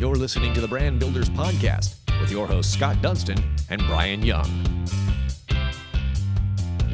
You're listening to the Brand Builders Podcast with your hosts, Scott Dunston and Brian Young.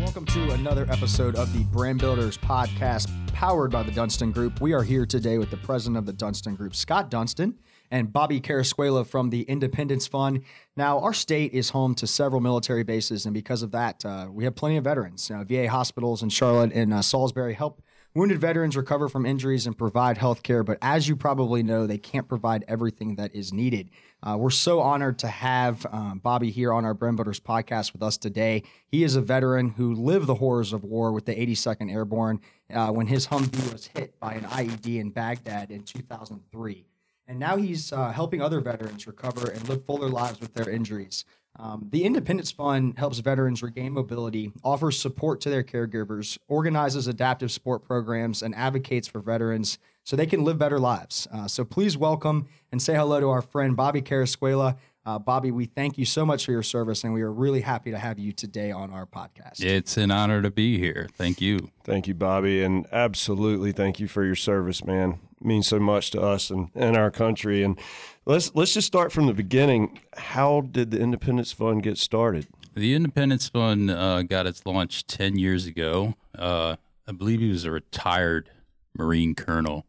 Welcome to another episode of the Brand Builders Podcast powered by the Dunston Group. We are here today with the president of the Dunston Group, Scott Dunston, and Bobby Carasquela from the Independence Fund. Now, our state is home to several military bases, and because of that, uh, we have plenty of veterans. You know, VA hospitals in Charlotte and uh, Salisbury help Wounded veterans recover from injuries and provide health care, but as you probably know, they can't provide everything that is needed. Uh, we're so honored to have um, Bobby here on our Brand Builders podcast with us today. He is a veteran who lived the horrors of war with the 82nd Airborne uh, when his Humvee was hit by an IED in Baghdad in 2003. And now he's uh, helping other veterans recover and live fuller lives with their injuries. Um, the Independence Fund helps veterans regain mobility, offers support to their caregivers, organizes adaptive sport programs, and advocates for veterans so they can live better lives. Uh, so please welcome and say hello to our friend Bobby Carasquela. Uh, Bobby, we thank you so much for your service, and we are really happy to have you today on our podcast. It's an honor to be here. Thank you. Thank you, Bobby, and absolutely thank you for your service, man. It means so much to us and, and our country. And let's let's just start from the beginning. How did the Independence Fund get started? The Independence Fund uh, got its launch ten years ago. Uh, I believe he was a retired Marine colonel.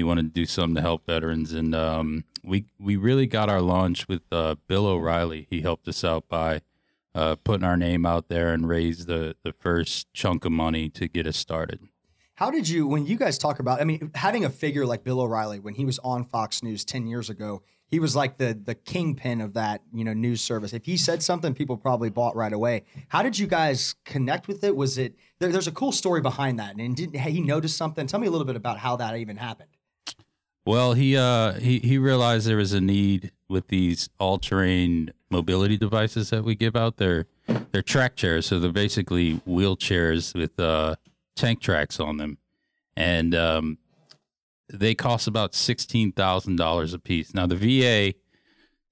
He wanted to do something to help veterans, and um, we we really got our launch with uh, Bill O'Reilly. He helped us out by uh, putting our name out there and raised the the first chunk of money to get us started. How did you, when you guys talk about, I mean, having a figure like Bill O'Reilly when he was on Fox News 10 years ago, he was like the the kingpin of that, you know, news service. If he said something, people probably bought right away. How did you guys connect with it? Was it, there, there's a cool story behind that. And did he notice something? Tell me a little bit about how that even happened. Well, he uh he he realized there was a need with these all-terrain mobility devices that we give out. They're they're track chairs, so they're basically wheelchairs with uh tank tracks on them, and um, they cost about sixteen thousand dollars a piece. Now the VA,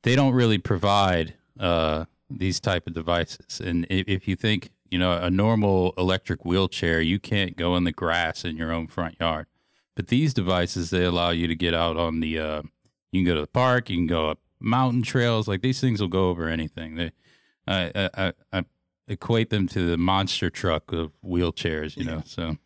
they don't really provide uh, these type of devices, and if, if you think you know a normal electric wheelchair, you can't go in the grass in your own front yard. But these devices, they allow you to get out on the. Uh, you can go to the park. You can go up mountain trails. Like these things will go over anything. They, I, I, I equate them to the monster truck of wheelchairs. You know, so.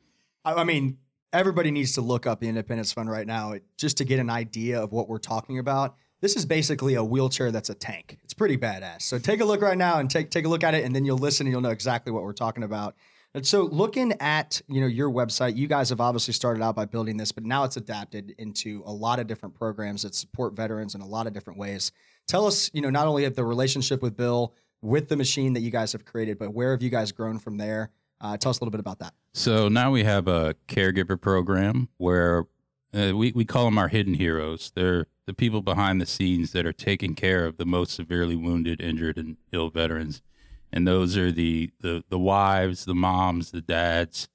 I mean, everybody needs to look up the Independence Fund right now just to get an idea of what we're talking about. This is basically a wheelchair that's a tank. It's pretty badass. So take a look right now and take take a look at it, and then you'll listen and you'll know exactly what we're talking about. And so looking at, you know, your website, you guys have obviously started out by building this, but now it's adapted into a lot of different programs that support veterans in a lot of different ways. Tell us, you know, not only of the relationship with Bill, with the machine that you guys have created, but where have you guys grown from there? Uh, tell us a little bit about that. So now we have a caregiver program where uh, we, we call them our hidden heroes. They're the people behind the scenes that are taking care of the most severely wounded, injured, and ill veterans and those are the, the the wives, the moms, the dads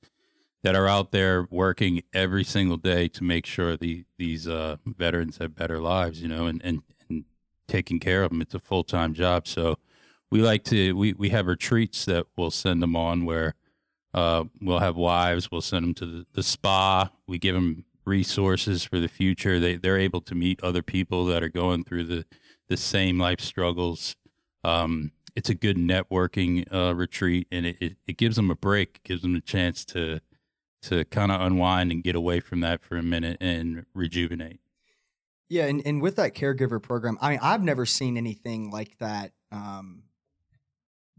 that are out there working every single day to make sure the these uh, veterans have better lives, you know, and, and, and taking care of them. It's a full time job. So we like to we, we have retreats that we'll send them on where uh, we'll have wives. We'll send them to the, the spa. We give them resources for the future. They they're able to meet other people that are going through the the same life struggles. Um, it's a good networking uh, retreat, and it, it, it, gives them a break, gives them a chance to to kind of unwind and get away from that for a minute and rejuvenate. Yeah, and, and with that caregiver program, I mean, I've never seen anything like that um,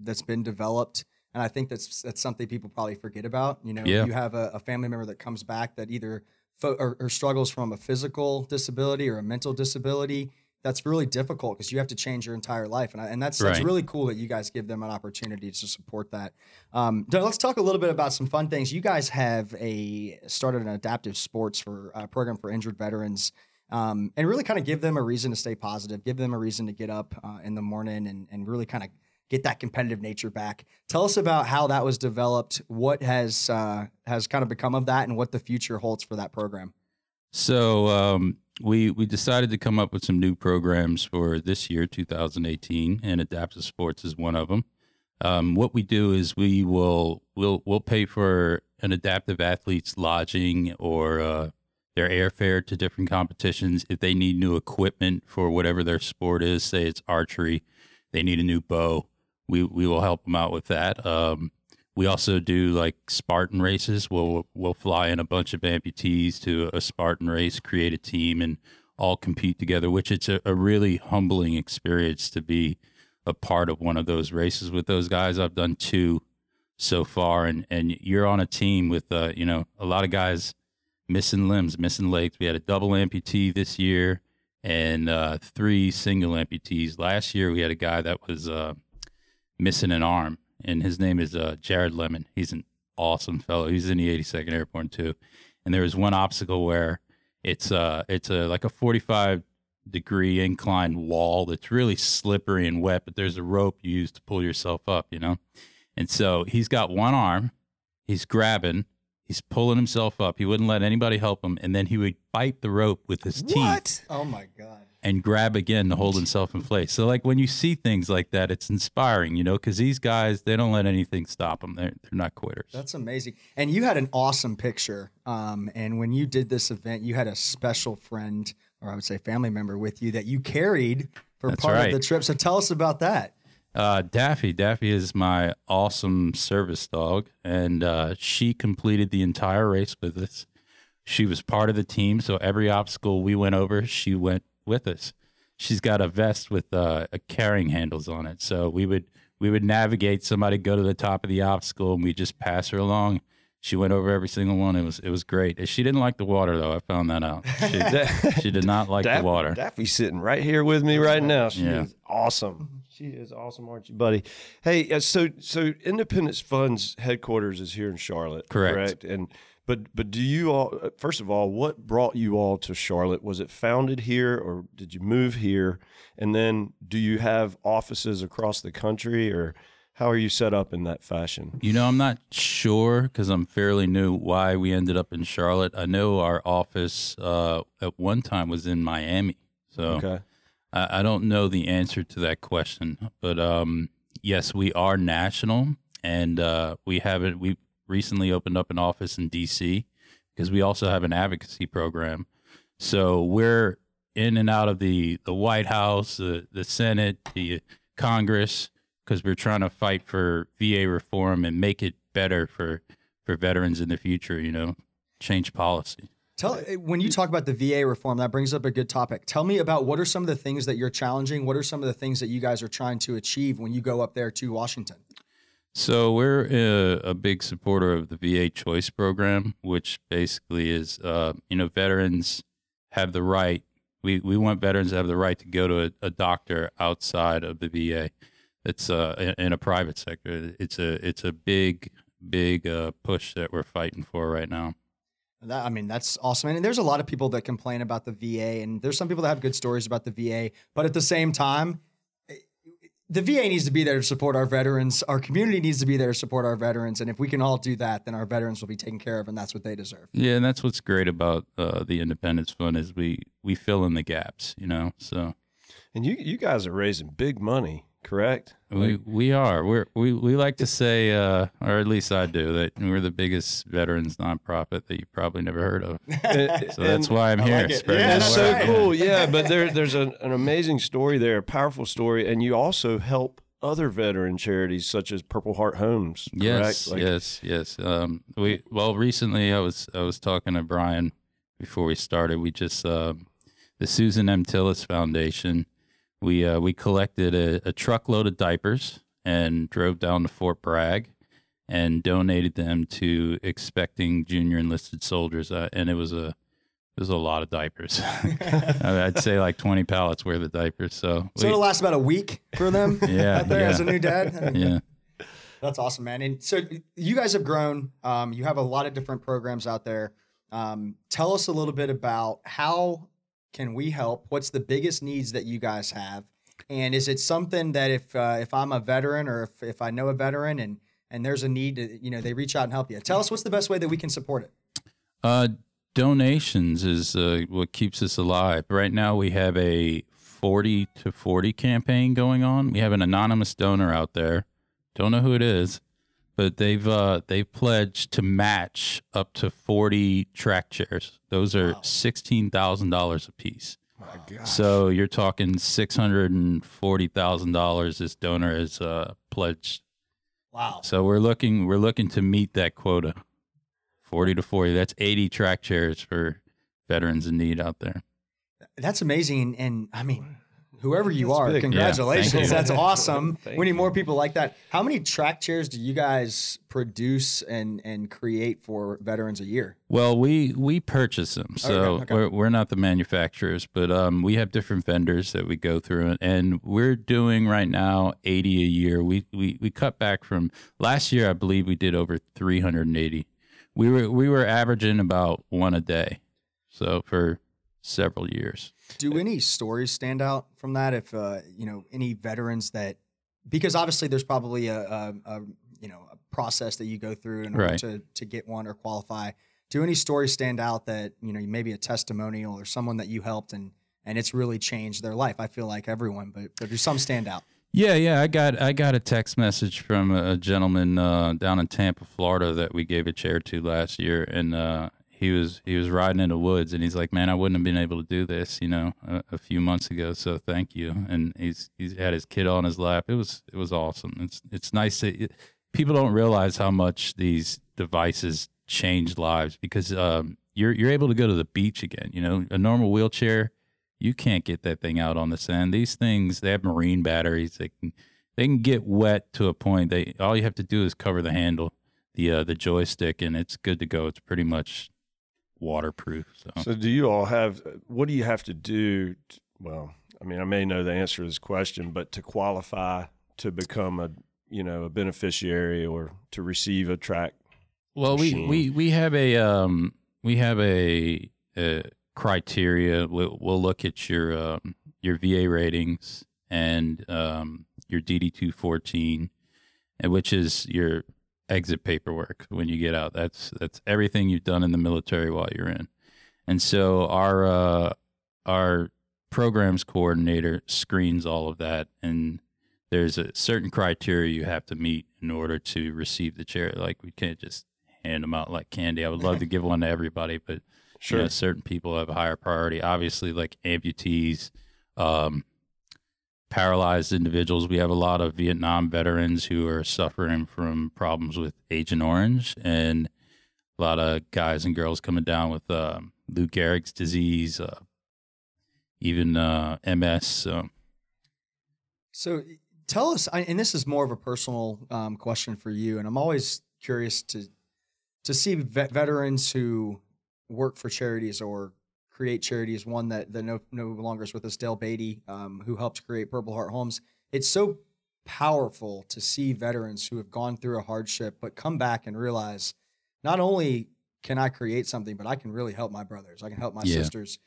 that's been developed, and I think that's that's something people probably forget about. You know, yeah. you have a, a family member that comes back that either fo- or, or struggles from a physical disability or a mental disability that's really difficult because you have to change your entire life, and I, and that's that's really cool that you guys give them an opportunity to support that. Um, let's talk a little bit about some fun things. You guys have a started an adaptive sports for uh, program for injured veterans. Um, and really kind of give them a reason to stay positive, give them a reason to get up uh, in the morning and, and really kind of get that competitive nature back. Tell us about how that was developed, what has uh, has kind of become of that, and what the future holds for that program. So um, we we decided to come up with some new programs for this year, 2018, and adaptive sports is one of them. Um, what we do is we will we'll we'll pay for an adaptive athlete's lodging, or uh, their airfare to different competitions. If they need new equipment for whatever their sport is, say it's archery, they need a new bow, we we will help them out with that. Um, we also do like Spartan races. We'll we'll fly in a bunch of amputees to a Spartan race, create a team, and all compete together. Which it's a, a really humbling experience to be a part of one of those races with those guys. I've done two so far, and and you're on a team with uh, you know a lot of guys missing limbs, missing legs. We had a double amputee this year and uh, three single amputees. Last year we had a guy that was uh, missing an arm, and his name is uh, Jared Lemon. He's an awesome fellow. He's in the 82nd Airborne too. And there was one obstacle where it's uh it's a like a 45 degree inclined wall that's really slippery and wet, but there's a rope you use to pull yourself up, you know. And so he's got one arm, he's grabbing, he's pulling himself up. He wouldn't let anybody help him, and then he would bite the rope with his teeth Oh my god. And grab again to hold himself in place. So like when you see things like that, it's inspiring, you know, because these guys they don't let anything stop them. They're they're not quitters. That's amazing. And you had an awesome picture. Um, and when you did this event, you had a special friend, or I would say family member, with you that you carried for That's part right. of the trip. So tell us about that. Uh, Daffy, Daffy is my awesome service dog, and uh, she completed the entire race with us. She was part of the team, so every obstacle we went over, she went with us. She's got a vest with uh, a carrying handles on it, so we would we would navigate somebody go to the top of the obstacle, and we just pass her along. She went over every single one. It was it was great. She didn't like the water though. I found that out. She, she did not like Daff- the water. Daffy's sitting right here with me right now. She Yeah. is awesome. She is awesome, aren't you, buddy? Hey, uh, so so Independence Fund's headquarters is here in Charlotte, Correct. And but but do you all? First of all, what brought you all to Charlotte? Was it founded here, or did you move here? And then, do you have offices across the country, or how are you set up in that fashion? You know, I'm not sure because I'm fairly new why we ended up in Charlotte. I know our office uh, at one time was in Miami, so Okay. I, I don't know the answer to that question. But um, yes, we are national, and uh, we have it. We recently opened up an office in D.C. because we also have an advocacy program. So we're in and out of the the White House, the the Senate, the Congress because we're trying to fight for VA reform and make it better for for veterans in the future. You know, change policy. Tell eh, when you talk about the VA reform, that brings up a good topic. Tell me about what are some of the things that you're challenging. What are some of the things that you guys are trying to achieve when you go up there to Washington? So we're a, a big supporter of the VA Choice Program, which basically is, uh, you know, veterans have the right. We we want veterans to have the right to go to a, a doctor outside of the VA. It's uh, in- a private sector. It's a it's a big big uh, push that we're fighting for right now. That, I mean, that's awesome. And there's a lot of people that complain about the VA, and there's some people that have good stories about the VA. But at the same time, the VA needs to be there to support our veterans. Our community needs to be there to support our veterans. And if we can all do that, then our veterans will be taken care of, and that's what they deserve. Yeah, and that's what's great about uh, the Independence Fund is we we fill in the gaps. You know, so And you you guys are raising big money, correct? We we are. We're, we we like to say, uh, or at least I do, that we're the biggest veterans nonprofit that you probably never heard of. So that's why I'm here. like. Yeah, that's so cool. Yeah, but there, there's an, an amazing story there, a powerful story, and you also help other veteran charities such as Purple Heart Homes. Correct? Yes, Like, yes, yes. Um, we well recently I was I was talking to Brian before we started. We just uh, the Susan M. Tillis Foundation. We uh, we collected a, a truckload of diapers and drove down to Fort Bragg and donated them to expecting junior enlisted soldiers. Uh, and it was a it was a lot of diapers. I'd say like twenty pallets worth of diapers. So, So we- it'll last about a week for them Yeah, out there yeah. as a new dad. Yeah. That's awesome, man. And so you guys have grown. Um, you have a lot of different programs out there. Um, tell us a little bit about how can we help? What's the biggest needs that you guys have? And is it something that if uh, if I'm a veteran or if, if I know a veteran and and there's a need to you know they reach out and help you? Tell us what's the best way that we can support it. Uh, donations is uh, what keeps us alive. Right now, we have a 40 to 40 campaign going on. We have an anonymous donor out there. Don't know who it is, but they've uh, they've pledged to match up to forty track chairs. Those are sixteen thousand dollars a piece. My God. So you're talking six hundred and forty thousand dollars. This donor has uh, pledged. Wow. So we're looking we're looking to meet that quota, forty to forty. That's eighty track chairs for veterans in need out there. That's amazing. And I mean, whoever you That's are, big. Congratulations. thank you. That's awesome. We need more people like that. How many track chairs do you guys produce and and create for veterans a year? Well, we we purchase them, so Okay, okay. We're, we're not the manufacturers, but um, we have different vendors that we go through, and we're doing right now eighty a year. We we we cut back from last year. I believe we did over three hundred and eighty. We were we were averaging about one a day, so for several years. Do any stories stand out from that? If uh, you know any veterans that, because obviously there's probably a, a, a you know a process that you go through in order Right. to to get one or qualify. Do any stories stand out that you know maybe a testimonial or someone that you helped and and it's really changed their life? I feel like everyone, but but do some stand out? Yeah, yeah. I got I got a text message from a gentleman uh, down in Tampa, Florida, that we gave a chair to last year, and uh, he was he was riding in the woods, and he's like, "Man, I wouldn't have been able to do this, you know, a, a few months ago. So thank you." And he's he's had his kid on his lap. It was it was awesome. It's it's nice that it, people don't realize how much these devices change lives because um, you're you're able to go to the beach again. You know, a normal wheelchair you can't get that thing out on the sand. These things they have marine batteries. They can they can get wet to a point. They all you have to do is cover the handle, the uh, the joystick, and it's good to go. It's pretty much waterproof. So, So, do you all have? What do you have to do? t- well, I mean, I may know the answer to this question, but to qualify to become a you know a beneficiary or to receive a track, well, we, machine. we we have a um we have a, a criteria. We'll, we'll look at your um, your VA ratings and um, your DD two fourteen, and which is your exit paperwork when you get out. That's that's everything you've done in the military while you're in. And so our uh, our programs coordinator screens all of that, and there's a certain criteria you have to meet in order to receive the chair. Like we can't just hand them out like candy. I would love to give one to everybody, but Sure. you know, certain people have a higher priority. Obviously, like amputees, um, paralyzed individuals. We have a lot of Vietnam veterans who are suffering from problems with Agent Orange, and a lot of guys and girls coming down with um, Lou Gehrig's disease, uh, even uh, MS. So, So tell us, and this is more of a personal um, question for you, and I'm always curious to to see vet- veterans who work for charities or create charities. Is one that that no no longer is with us, Dale Beatty, um, who helped create Purple Heart Homes. It's so powerful to see veterans who have gone through a hardship but come back and realize not only can I create something, but I can really help my brothers. I can help my Yeah. sisters.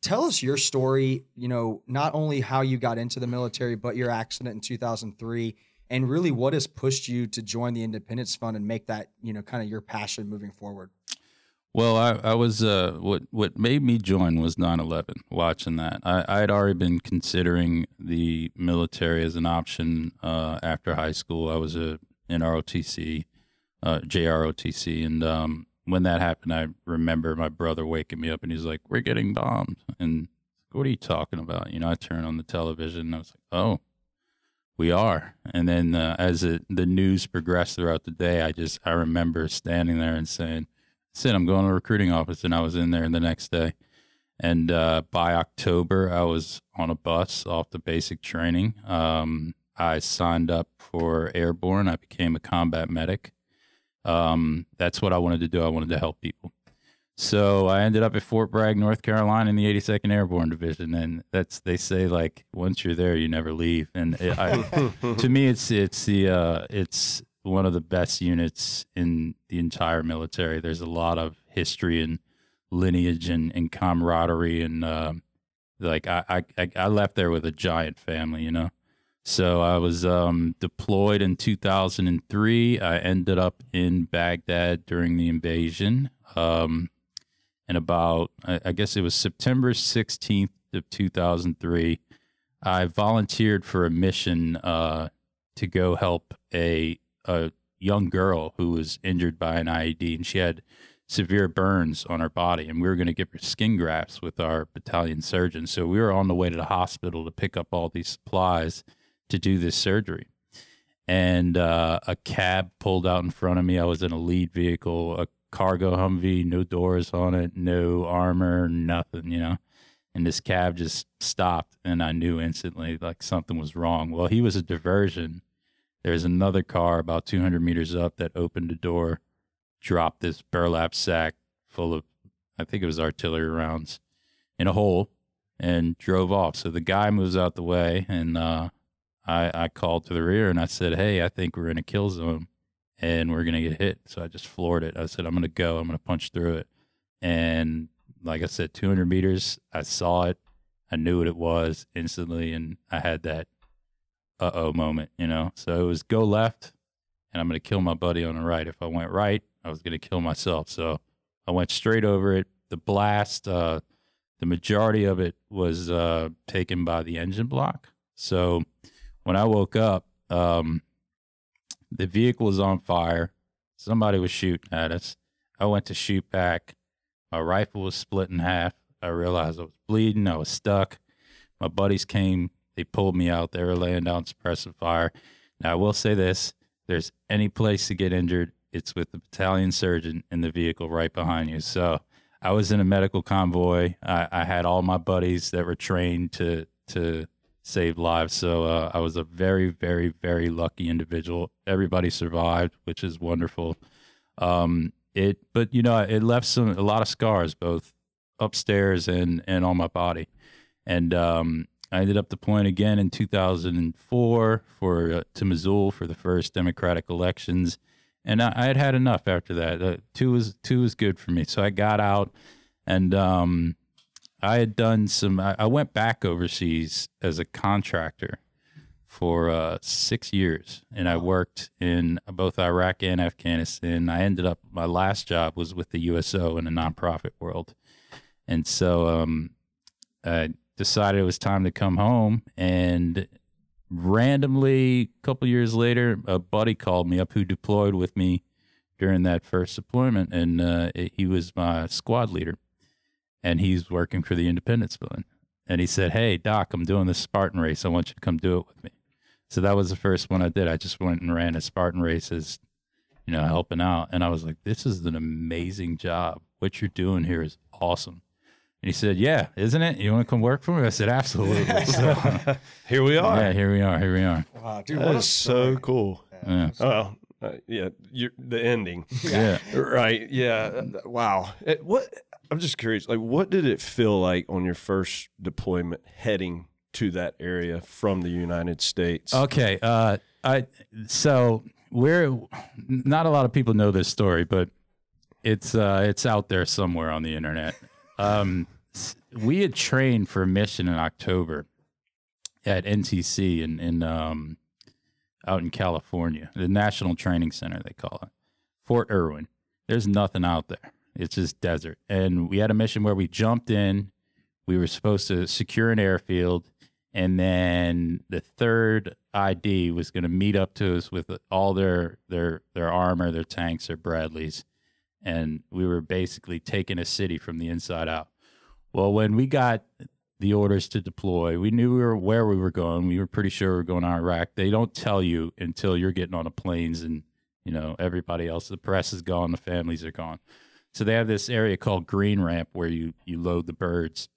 Tell us your story, you know, not only how you got into the military, but your accident in 2003 and really what has pushed you to join the Independence Fund and make that, you know, kind of your passion moving forward. Well, I, I was uh, what what made me join was 9/11. Watching that, I, I had already been considering the military as an option uh, after high school. I was a in ROTC, uh, JROTC, and um, when that happened, I remember my brother waking me up and he's like, "We're getting bombed," and what are you talking about? You know, I turned on the television and I was like, "Oh." We are, and then uh, as it, the news progressed throughout the day, I just I remember standing there and saying, said I'm going to recruiting office, and I was in there the next day. And uh, by October, I was on a bus off the basic training. Um, I signed up for airborne. I became a combat medic. Um, that's what I wanted to do. I wanted to help people. So I ended up at Fort Bragg, North Carolina, in the 82nd Airborne Division, and that's they say like once you're there, you never leave. And it, I, to me, it's it's the uh, it's one of the best units in the entire military. There's a lot of history and lineage and, and camaraderie, and um like I, I I left there with a giant family, you know. So I was um, deployed in 2003. I ended up in Baghdad during the invasion. Um, and about, I, I guess it was September 16th of 2003, I volunteered for a mission uh, to go help a, a young girl who was injured by an IED, and she had severe burns on her body, and we were going to give her skin grafts with our battalion surgeon. So we were on the way to the hospital to pick up all these supplies to do this surgery. And uh, a cab pulled out in front of me. I was in a lead vehicle, a cargo Humvee, no doors on it, no armor, nothing, you know. And this cab just stopped, and I knew instantly like something was wrong. Well, he was a diversion. There's another car about 200 meters up that opened the door dropped this burlap sack full of, I think it was artillery rounds, in a hole and drove off. So the guy moves out the way, and uh, I, I called to the rear and I said, Hey, I think we're in a kill zone and we're going to get hit. So I just floored it. I said, I'm going to go, I'm going to punch through it. And like I said, 200 meters, I saw it. I knew what it was instantly, and I had that uh oh moment, you know? So it was go left, and I'm going to kill my buddy on the right. If I went right, I was going to kill myself. So I went straight over it. The blast, uh, the majority of it was uh, taken by the engine block. So when I woke up, um, the vehicle was on fire. Somebody was shooting at us. I went to shoot back. My rifle was split in half. I realized I was bleeding. I was stuck. My buddies came. They pulled me out. They were laying down suppressive fire. Now, I will say this there's any place to get injured, it's with the battalion surgeon in the vehicle right behind you. So I was in a medical convoy. I, I had all my buddies that were trained to to save lives. So uh, I was a very, very, very lucky individual. Everybody survived, which is wonderful. Um, it, but you know, it left some a lot of scars, both upstairs and and on my body. And um, I ended up deploying again in 2004 for uh, to Mosul for the first Democratic elections and I, I, had had enough after that. Uh, two was two was good for me, so I got out, and um, I had done some. I, I, went back overseas as a contractor for uh, six years, and I worked in both Iraq and Afghanistan. I ended up my last job was with the USO in the nonprofit world, and so um, I decided it was time to come home and randomly a couple years later a buddy called me up who deployed with me during that first deployment and uh, he was my squad leader and he's working for the independence fund and he said hey doc i'm doing this spartan race. I want you to come do it with me. So that was the first one i did. I just went and ran a spartan race as you know helping out. And i was like this is an amazing job. What you're doing here is awesome and he said, "Yeah, isn't it? You want to come work for me?" I said, "Absolutely." So, here we are. Yeah, here we are. Here we are. Wow, dude, that is so cool. Yeah. Oh, uh, yeah. You're, the ending. yeah. Right. Yeah. Wow. It, what? I'm just curious. Like, what did it feel like on your first deployment heading to that area from the United States? Okay. Uh, I so we're not a lot of people know this story, but it's uh, it's out there somewhere on the internet. Um, we had trained for a mission in October at NTC in, in um, out in California, the National Training Center, they call it, Fort Irwin. There's nothing out there. It's just desert. And we had a mission where we jumped in. We were supposed to secure an airfield. And then the third ID was going to meet up to us with all their, their, their armor, their tanks, their Bradleys and we were basically taking a city from the inside out. Well, when we got the orders to deploy, we knew we were where we were going. We were pretty sure we were going to Iraq. They don't tell you until you're getting on the planes and you know everybody else. The press is gone, the families are gone. So they have this area called Green Ramp where you you load the birds,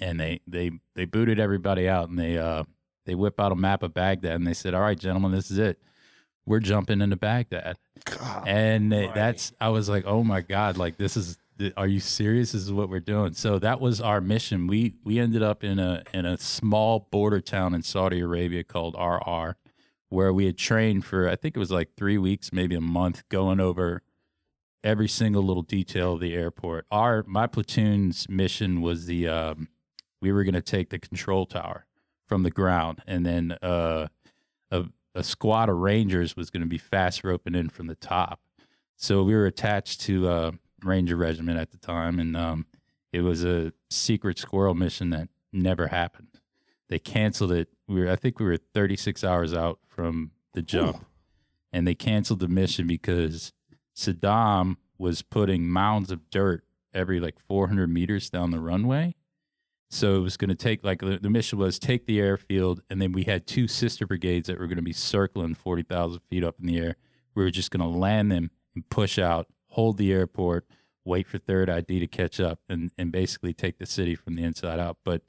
and they they they booted everybody out and they uh they whip out a map of Baghdad and they said, "All right, gentlemen, this is it." We're jumping into Baghdad. God, and that's, I was like, oh my God, like this is, are you serious? This is what we're doing. So that was our mission. We, we ended up in a, in a small border town in Saudi Arabia called Arar, where we had trained for, I think it was like three weeks, maybe a month going over every single little detail of the airport. Our, my platoon's mission was the, um, we were going to take the control tower from the ground and then, uh, a, a squad of Rangers was going to be fast roping in from the top. So we were attached to a Ranger Regiment at the time, and um, it was a secret squirrel mission that never happened. They canceled it. We were, I think, we were 36 hours out from the jump, Ooh. and they canceled the mission because Saddam was putting mounds of dirt every like 400 meters down the runway. So it was going to take like the, mission was take the airfield, and then we had two sister brigades that were going to be circling 40,000 feet up in the air. We were just going to land them and push out, hold the airport, wait for third ID to catch up, and and basically take the city from the inside out. But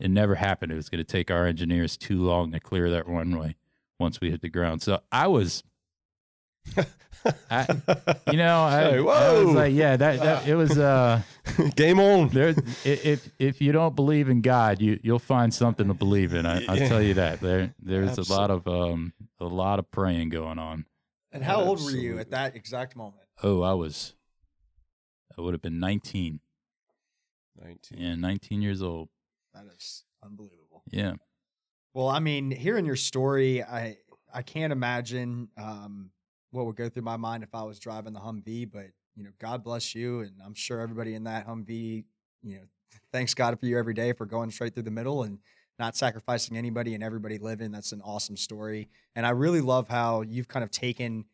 it never happened. It was going to take our engineers too long to clear that runway once we hit the ground. So I was I, you know, I, Hey, I was like, yeah, that, that it was. Uh, Game on. there, if if you don't believe in God, you you'll find something to believe in. I, I'll tell you that. There there's a lot of um a lot of praying going on. And how old were you at that exact moment? Oh, I was, I would have been 19. 19. Yeah, 19 years old. That is unbelievable. Yeah. Well, I mean, hearing your story, I I can't imagine um, what would go through my mind if I was driving the Humvee. But you know, God bless you, and I'm sure everybody in that Humvee, you know, thanks God for you every day for going straight through the middle and not sacrificing anybody and everybody living. That's an awesome story, and I really love how you've kind of taken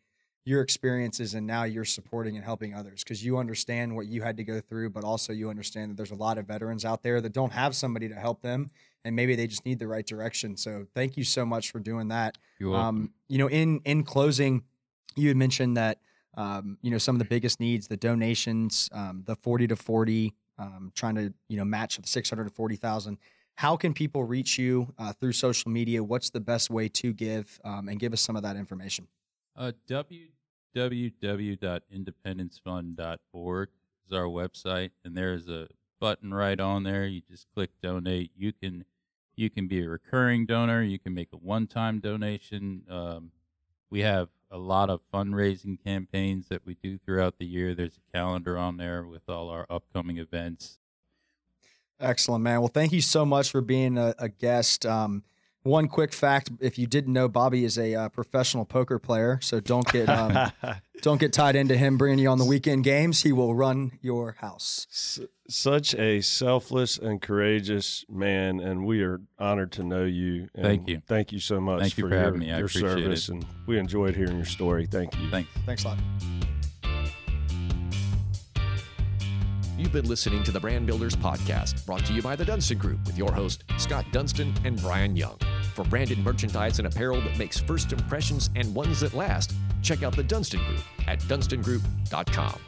your experiences and now you're supporting and helping others because you understand what you had to go through, but also you understand that there's a lot of veterans out there that don't have somebody to help them and maybe they just need the right direction. So thank you so much for doing that. Um, you know, in in closing, you had mentioned that um, you know some of the biggest needs, the donations, um, the forty to forty, um, trying to you know match the six hundred to forty thousand. How can people reach you uh, through social media? What's the best way to give? Um, and give us some of that information. Uh, www.independencefund.org is our website, and there's a button right on there. You just click donate. You can you can be a recurring donor. You can make a one-time donation. Um, we have a lot of fundraising campaigns that we do throughout the year. There's a calendar on there with all our upcoming events. Excellent, man. Well, thank you so much for being a, a guest. Um, one quick fact: if you didn't know, Bobby is a uh, professional poker player, so don't get um, don't get tied into him bringing you on the weekend games. He will run your house. S- Such a selfless and courageous man, and we are honored to know you. And Thank you. Thank you so much Thank you for, for your, having me. I your appreciate it. service, and we enjoyed hearing your story. Thank you. Thanks. Thanks a lot. You've been listening to the Brand Builders Podcast, brought to you by the Dunston Group with your host, Scott Dunston and Brian Young. For branded merchandise and apparel that makes first impressions and ones that last, check out the Dunston Group at dunstongroup.com.